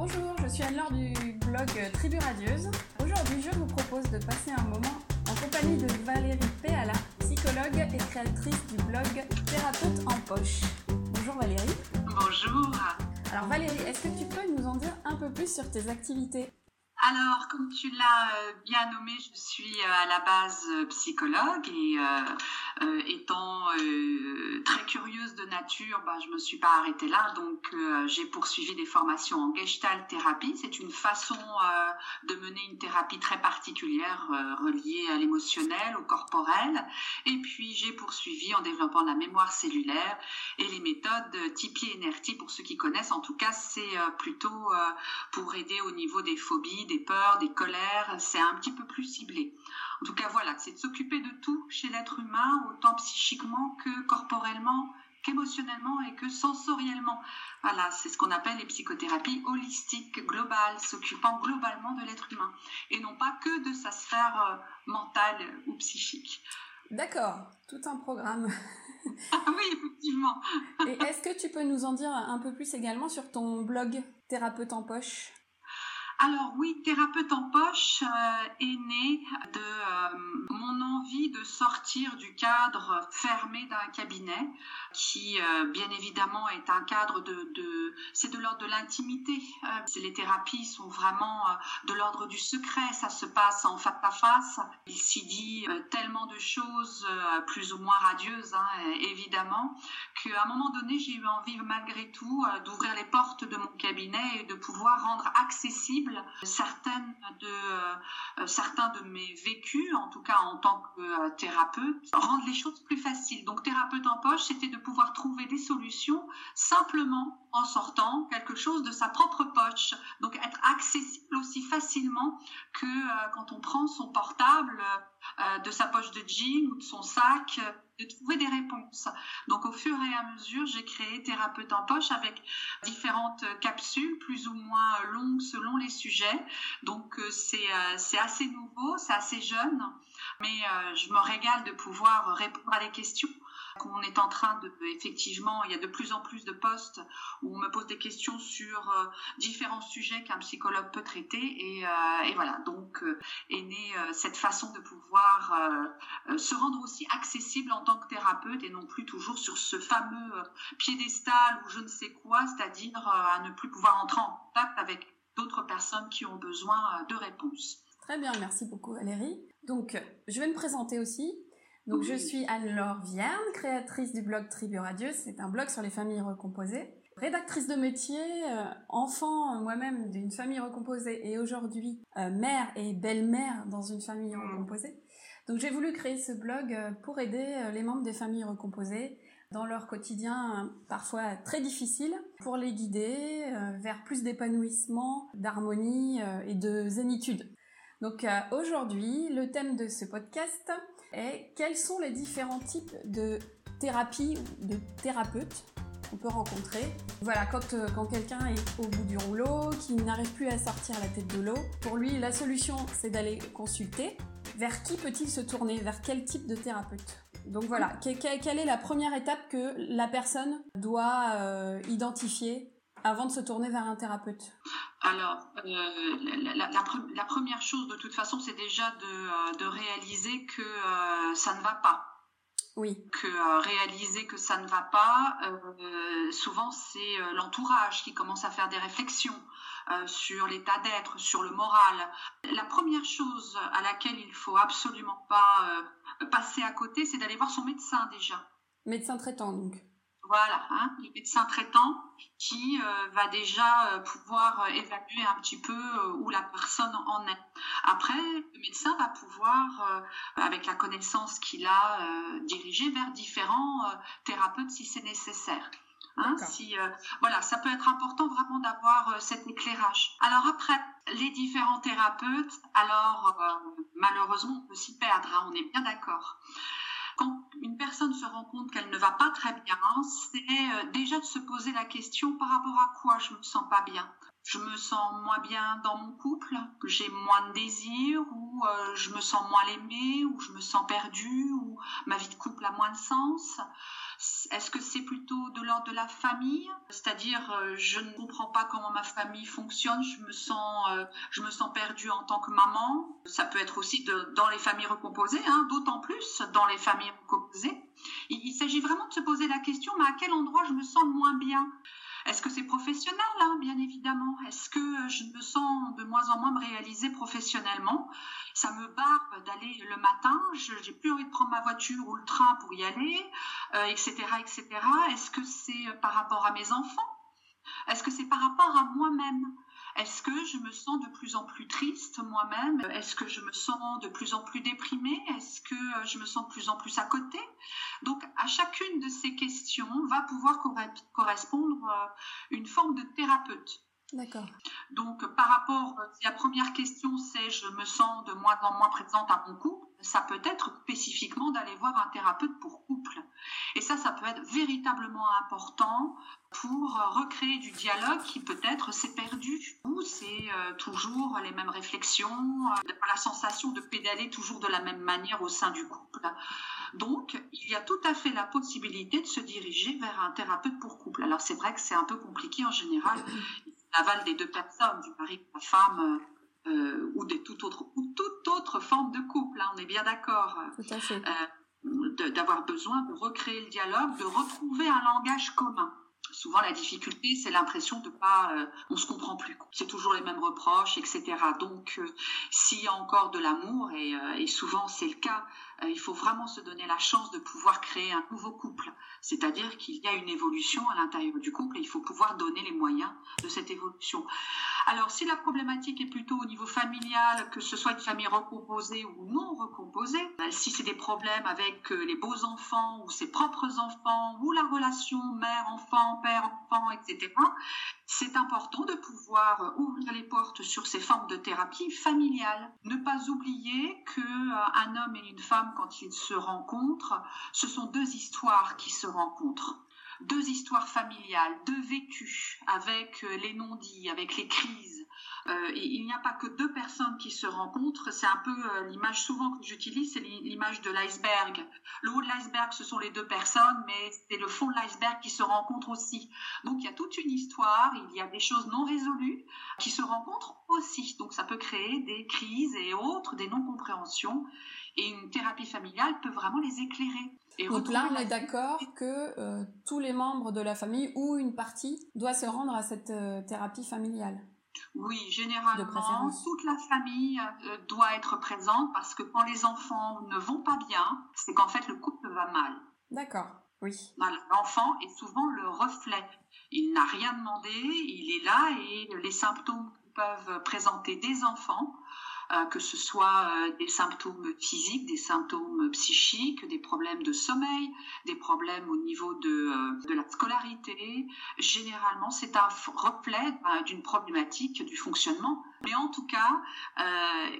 Bonjour, je suis Anne-Laure du blog Tribu Radieuse. Aujourd'hui, je vous propose de passer un moment en compagnie de Valérie Péala, psychologue et créatrice du blog Thérapeute en poche. Bonjour Valérie. Bonjour. Alors Valérie, est-ce que tu peux nous en dire un peu plus sur tes activités? Alors, comme tu l'as euh, bien nommé, je suis euh, à la base euh, psychologue et étant très curieuse de nature, bah, je me suis pas arrêtée là. Donc, j'ai poursuivi des formations en gestalt thérapie. C'est une façon de mener une thérapie très particulière reliée à l'émotionnel, au corporel. Et puis, j'ai poursuivi en développant la mémoire cellulaire et les méthodes Tipeee et NERTI. Pour ceux qui connaissent, en tout cas, c'est plutôt pour aider au niveau des phobies des peurs, des colères, c'est un petit peu plus ciblé. En tout cas, voilà, c'est de s'occuper de tout chez l'être humain, autant psychiquement que corporellement, qu'émotionnellement et que sensoriellement. Voilà, c'est ce qu'on appelle les psychothérapies holistiques, globales, s'occupant globalement de l'être humain et non pas que de sa sphère euh, mentale ou psychique. D'accord, tout un programme. ah oui, effectivement. et est-ce que tu peux nous en dire un peu plus également sur ton blog Thérapeute en poche? Alors oui, thérapeute en poche euh, est né de euh, mon envie de sortir du cadre fermé d'un cabinet qui euh, bien évidemment est un cadre de, de c'est de l'ordre de l'intimité. les thérapies sont vraiment de l'ordre du secret, ça se passe en face à face. Il s'y dit tellement de choses plus ou moins radieuses hein, évidemment qu'à un moment donné j'ai eu envie malgré tout d'ouvrir les portes de mon cabinet et de pouvoir rendre accessible certaines de, euh, certains de mes vécus, en tout cas en tant que euh, thérapeute, rendent les choses plus faciles. Donc thérapeute en poche, c'était de pouvoir trouver des solutions simplement en sortant quelque chose de sa propre poche. Donc être accessible aussi facilement que euh, quand on prend son portable de sa poche de jean ou de son sac de trouver des réponses. Donc au fur et à mesure, j'ai créé Thérapeute en poche avec différentes capsules plus ou moins longues selon les sujets. Donc euh, euh, c'est assez nouveau, c'est assez jeune, mais euh, je me régale de pouvoir répondre à des questions qu'on est en train de, effectivement, il y a de plus en plus de postes où on me pose des questions sur euh, différents sujets qu'un psychologue peut traiter. Et, euh, voilà, donc euh, est née cette façon de pouvoir se rendre aussi accessible en tant que thérapeute et non plus toujours sur ce fameux piédestal ou je ne sais quoi, c'est-à-dire à ne plus pouvoir entrer en contact avec d'autres personnes qui ont besoin de réponses. Très bien, merci beaucoup Valérie. Donc, je vais me présenter aussi. Donc, je suis Anne-Laure Vierne, créatrice du blog Tribu Radieuse. C'est un blog sur les familles recomposées. Rédactrice de métier, euh, enfant euh, moi-même d'une famille recomposée et aujourd'hui euh, mère et belle-mère dans une famille mmh. recomposée. Donc j'ai voulu créer ce blog pour aider les membres des familles recomposées dans leur quotidien parfois très difficile, pour les guider vers plus d'épanouissement, d'harmonie et de zénitude. Donc aujourd'hui, le thème de ce podcast et quels sont les différents types de thérapie ou de thérapeutes qu'on peut rencontrer. Voilà, quand, euh, quelqu'un est au bout du rouleau, qui n'arrive plus à sortir la tête de l'eau, pour lui, la solution, c'est d'aller consulter. Vers qui peut-il se tourner? Vers quel type de thérapeute? Donc voilà, quelle est la première étape que la personne doit euh, identifier avant de se tourner vers un thérapeute alors, euh, la, première chose de toute façon, c'est déjà de, euh, réaliser que euh, ça ne va pas. Oui. Que réaliser que ça ne va pas, souvent c'est l'entourage qui commence à faire des réflexions sur l'état d'être, sur le moral. La première chose à laquelle il faut absolument pas passer à côté, c'est d'aller voir son médecin déjà. Médecin traitant donc. Voilà, hein, le médecin traitant qui euh, va déjà euh, pouvoir euh, évaluer un petit peu où la personne en est. Après, le médecin va pouvoir, avec la connaissance qu'il a, diriger vers différents thérapeutes si c'est nécessaire. Hein, si, voilà, ça peut être important vraiment d'avoir cet éclairage. Alors après, les différents thérapeutes, alors malheureusement, on peut s'y perdre, hein, on est bien d'accord quand une personne se rend compte qu'elle ne va pas très bien, c'est euh, déjà de se poser la question par rapport à quoi je me sens pas bien. Je me sens moins bien dans mon couple, j'ai moins de désir, ou euh, je me sens moins aimée, ou je me sens perdue, ou ma vie de couple a moins de sens. Est-ce que c'est plutôt de l'ordre de la famille? C'est-à-dire, euh, je ne comprends pas comment ma famille fonctionne, je me sens, euh, je me sens perdue en tant que maman. Ça peut être aussi dans les familles recomposées, hein, d'autant plus dans les familles recomposées. Il s'agit vraiment de se poser la question, mais à quel endroit je me sens moins bien? Est-ce que c'est professionnel, hein, bien évidemment? Est-ce que je me sens de moins en moins me réaliser professionnellement? Ça me barbe d'aller le matin, je n'ai plus envie de prendre ma voiture ou le train pour y aller, etc., euh, etc. Est-ce que c'est par rapport à mes enfants? Est-ce que c'est par rapport à moi-même? Est-ce que je me sens de plus en plus triste moi-même? Est-ce que je me sens de plus en plus déprimée? Est-ce que je me sens de plus en plus à côté? Donc à chacune de ces questions va pouvoir correspondre euh, une forme de thérapeute. D'accord. Donc par rapport, si la première question c'est je me sens de moins en moins présente à mon couple, ça peut être spécifiquement d'aller voir un thérapeute pour couple. Et ça, ça peut être véritablement important pour recréer du dialogue qui peut-être s'est perdu ou c'est euh, toujours les mêmes réflexions, euh, la sensation de pédaler toujours de la même manière au sein du couple. Donc, il y a tout à fait la possibilité de se diriger vers un thérapeute pour couple. Alors, c'est vrai que c'est un peu compliqué en général. L'aval des deux personnes, du mari et de la femme, euh, ou des toute autre, ou toute autre forme de couple. Hein, on est bien d'accord. Tout à fait. d'avoir besoin de recréer le dialogue, de retrouver un langage commun souvent la difficulté, c'est l'impression de pas, euh, on se comprend plus. C'est toujours les mêmes reproches, etc. Donc, euh, s'il y a encore de l'amour, et, euh, et, souvent c'est le cas, il faut vraiment se donner la chance de pouvoir créer un nouveau couple. C'est-à-dire qu'il y a une évolution à l'intérieur du couple et il faut pouvoir donner les moyens de cette évolution. Alors, si la problématique est plutôt au niveau familial, que ce soit une famille recomposée ou non recomposée, si c'est des problèmes avec les beaux enfants ou ses propres enfants ou la relation mère-enfant père, enfant, etc., c'est important de pouvoir ouvrir les portes sur ces formes de thérapie familiale. Ne pas oublier que euh, un homme et une femme, quand ils se rencontrent, ce sont deux histoires qui se rencontrent deux histoires familiales, deux vécus avec euh, les non-dits, avec les crises, euh, il n'y a pas que deux personnes qui se rencontrent. C'est un peu euh, l'image souvent que j'utilise, c'est l'image de l'iceberg. Le haut de l'iceberg, ce sont les deux personnes, mais c'est le fond de l'iceberg qui se rencontre aussi. Donc il y a toute une histoire, il y a des choses non résolues qui se rencontrent aussi. Donc ça peut créer des crises et autres, des non-compréhensions. Et une thérapie familiale peut vraiment les éclairer. Et Donc là, on est d'accord que euh, tous les membres de la famille ou une partie doit se rendre à cette thérapie familiale. Oui, généralement, toute la famille euh, doit être présente parce que quand les enfants ne vont pas bien, c'est qu'en fait le couple va mal. D'accord, oui. L'enfant est souvent le reflet. Il n'a rien demandé, il est là et les symptômes peuvent présenter des enfants que ce soit euh, des symptômes physiques, des symptômes psychiques, des problèmes de sommeil, des problèmes au niveau de, euh, de la scolarité. Généralement, c'est un reflet d'une problématique du fonctionnement. Mais en tout cas,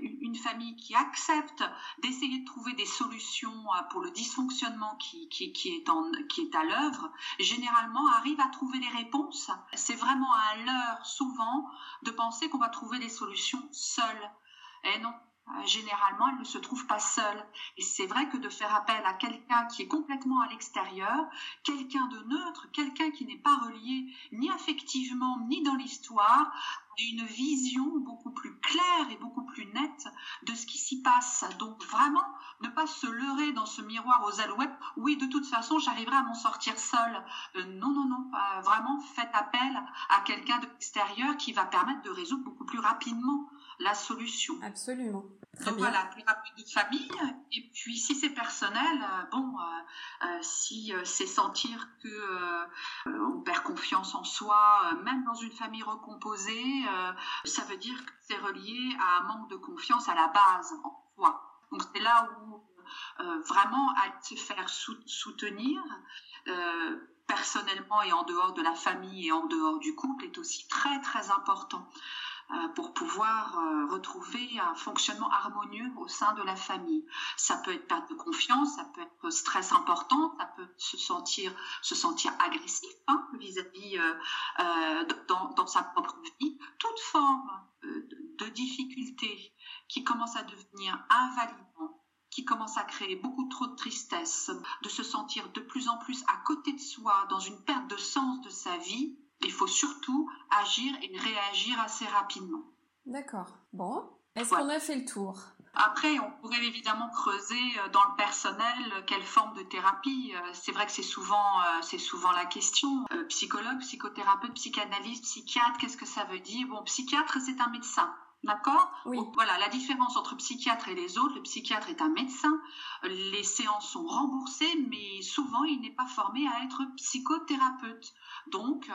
une famille qui accepte d'essayer de trouver des solutions pour le dysfonctionnement qui, qui, qui est, en, qui est à l'œuvre, généralement arrive à trouver les réponses. C'est vraiment à l'heure, souvent, de penser qu'on va trouver les solutions seuls. Eh non, euh, généralement, elle ne se trouve pas seule. Et c'est vrai que de faire appel à quelqu'un qui est complètement à l'extérieur, quelqu'un de neutre, quelqu'un qui n'est pas relié ni affectivement ni dans l'histoire, une vision beaucoup plus claire et beaucoup plus nette de ce qui s'y passe. Donc vraiment, ne pas se leurrer dans ce miroir aux alouettes. Oui, de toute façon, j'arriverai à m'en sortir seule. Euh, non, non, non. vraiment, faites appel à quelqu'un de l'extérieur qui va permettre de résoudre beaucoup plus rapidement la solution. Absolument. Très Donc bien. voilà, thérapie de famille. Et puis si c'est personnel, euh, bon, euh, euh, si c'est sentir que on perd confiance en soi, même dans une famille recomposée, ça veut dire que c'est relié à un manque de confiance à la base en soi. Donc c'est là où vraiment à se faire soutenir personnellement et en dehors de la famille et en dehors du couple est aussi très très important. Euh, pour pouvoir euh, retrouver un fonctionnement harmonieux au sein de la famille. Ça peut être perte de confiance, ça peut être stress important, ça peut se sentir se sentir agressif hein, vis-à-vis euh, dans, sa propre vie. toute forme de difficulté qui commence à devenir invalidant, qui commence à créer beaucoup trop de tristesse, de se sentir de plus en plus à côté de soi, dans une perte de sens de sa vie, il faut surtout agir et réagir assez rapidement. D'accord. Bon, est-ce qu'on a fait le tour? Après, on pourrait évidemment creuser euh, dans le personnel quelle forme de thérapie. Euh, c'est vrai que c'est souvent, euh, c'est souvent la question. Psychologue, psychothérapeute, psychanalyste, psychiatre, qu'est-ce que ça veut dire? Bon, psychiatre, c'est un médecin. D'accord oui. Voilà, la différence entre psychiatre et les autres, le psychiatre est un médecin, les séances sont remboursées, mais souvent il n'est pas formé à être psychothérapeute. Donc,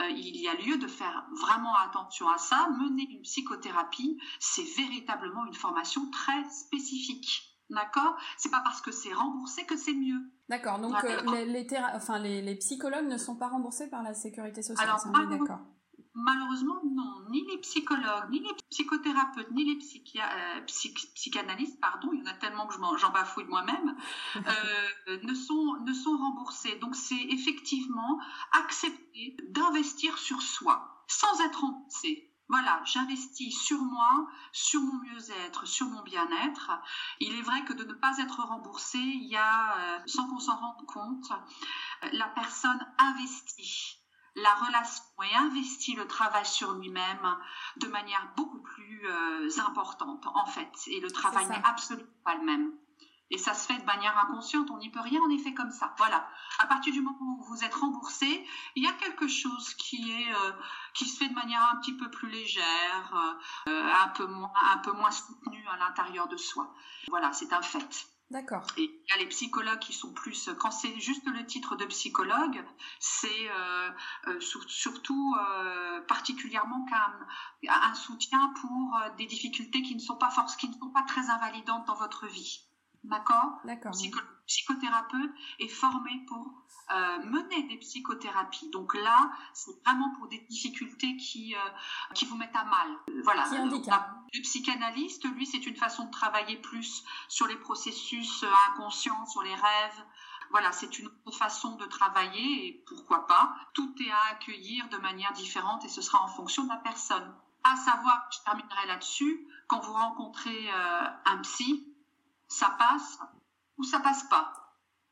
euh, il y a lieu de faire vraiment attention à ça. Mener une psychothérapie, c'est véritablement une formation très spécifique. D'accord C'est pas parce que c'est remboursé que c'est mieux. D'accord. Donc euh, les, enfin, les, psychologues ne sont pas remboursés par la sécurité sociale. Alors, d'accord. Malheureusement, non. Ni les psychologues, ni les psychothérapeutes, ni les euh, psychanalystes, pardon, il y en a tellement que j'en bafouille moi-même, euh, ne, sont, ne sont remboursés. Donc c'est effectivement accepter d'investir sur soi sans être remboursé. Voilà, j'investis sur moi, sur mon mieux-être, sur mon bien-être. Il est vrai que de ne pas être remboursé, il y a, euh, sans qu'on s'en rende compte, la personne investit la relation et investit le travail sur lui-même de manière beaucoup plus euh, importante, en fait. Et le travail n'est absolument pas le même. Et ça se fait de manière inconsciente, on n'y peut rien en effet comme ça. Voilà. À partir du moment où vous êtes remboursé, il y a quelque chose qui est euh, qui se fait de manière un petit peu plus légère, euh, un peu moins un peu moins soutenue à l'intérieur de soi. Voilà, c'est un fait. D'accord. Et il y a les psychologues qui sont plus, quand c'est juste le titre de psychologue, c'est euh, euh, surtout euh, particulièrement un soutien pour des difficultés qui ne sont pas force, qui ne sont pas très invalidantes dans votre vie. D'accord D'accord. psychothérapeute est formé pour euh, mener des psychothérapies. Donc là, c'est vraiment pour des difficultés qui, euh, qui vous mettent à mal. Voilà. Le psychanalyste, lui, c'est une façon de travailler plus sur les processus euh, inconscients, sur les rêves. Voilà, c'est une autre façon de travailler et pourquoi pas. Tout est à accueillir de manière différente et ce sera en fonction de la personne. À savoir, je terminerai là-dessus, quand vous rencontrez un psy, ça passe ou ça passe pas.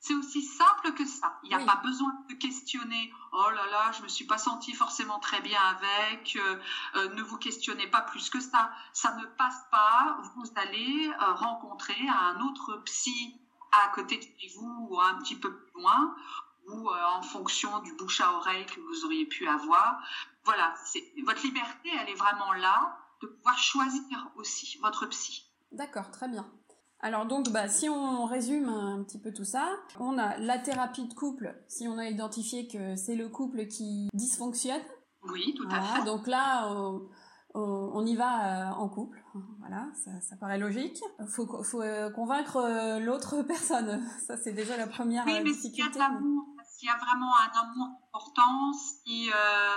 C'est aussi simple que ça. Il n'y a pas besoin de questionner. Oh là là, je me suis pas sentie forcément très bien avec. Euh, euh, ne vous questionnez pas plus que ça. Ça ne passe pas. Vous allez euh, rencontrer un autre psy à côté de vous ou un petit peu plus loin ou en fonction du bouche à oreille que vous auriez pu avoir. Voilà, votre liberté, elle est vraiment là de pouvoir choisir aussi votre psy. D'accord, très bien. Alors donc, bah, si on résume un petit peu tout ça, on a la thérapie de couple, si on a identifié que c'est le couple qui dysfonctionne. Oui, tout à fait. Donc là, on, y va euh, en couple. Voilà, ça, paraît logique. Faut, faut euh, convaincre euh, l'autre personne. Ça, c'est déjà la première oui, mais difficulté s'il y a vraiment un amour important, si euh,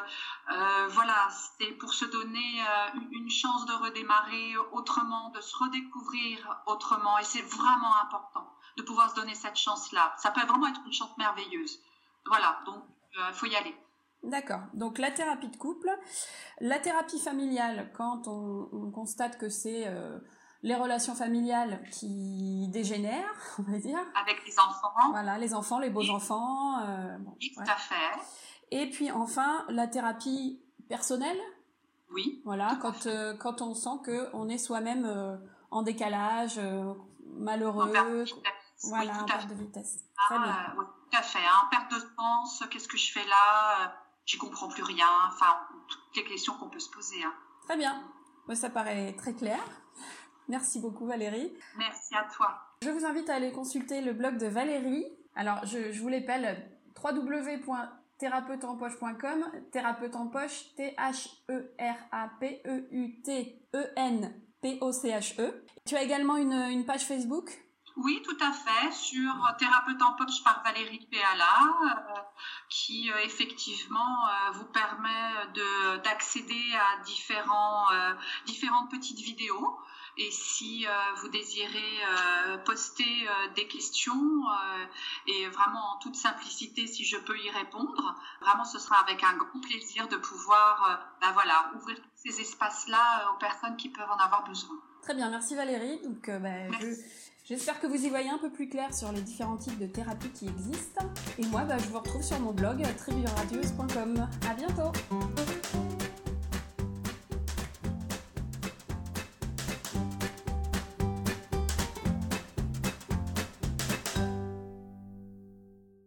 euh, voilà, c'est pour se donner euh, une chance de redémarrer autrement, de se redécouvrir autrement, et c'est vraiment important de pouvoir se donner cette chance-là. Ça peut vraiment être une chance merveilleuse. Voilà, donc il faut y aller. D'accord. Donc la thérapie de couple, la thérapie familiale, quand on, constate que c'est les relations familiales qui dégénèrent, on va dire. Avec les enfants. Voilà, les enfants, les beaux enfants. Euh, oui, tout à fait. Et puis enfin, la thérapie personnelle. Oui. Voilà, quand, euh, quand on sent qu'on est soi-même euh, en décalage, malheureux. En. Voilà, en perte de vitesse. Ah, Très bien. Oui, tout à fait. En hein. perte de sens, qu'est-ce que je fais là J'y comprends plus rien. Enfin, toutes les questions qu'on peut se poser. Hein. Très bien. Ça paraît très clair. Merci beaucoup Valérie. Merci à toi. Je vous invite à aller consulter le blog de Valérie. Alors, je, vous l'appelle www.thérapeuteenpoche.com, thérapeute en poche, T-H-E-R-A-P-E-U-T-E-N-P-O-C-H-E. Tu as également une, page Facebook? Oui, tout à fait, sur Thérapeute en poche par Valérie Péala, qui effectivement vous permet d'accéder à différentes petites vidéos et si euh, vous désirez euh, poster euh, des questions et vraiment en toute simplicité, si je peux y répondre, vraiment ce sera avec un grand plaisir de pouvoir ben voilà, ouvrir ces espaces-là aux personnes qui peuvent en avoir besoin. Très bien, merci Valérie. Donc, ben, J'espère que vous y voyez un peu plus clair sur les différents types de thérapies qui existent. Et moi, ben, je vous retrouve sur mon blog triburadieuse.com. À bientôt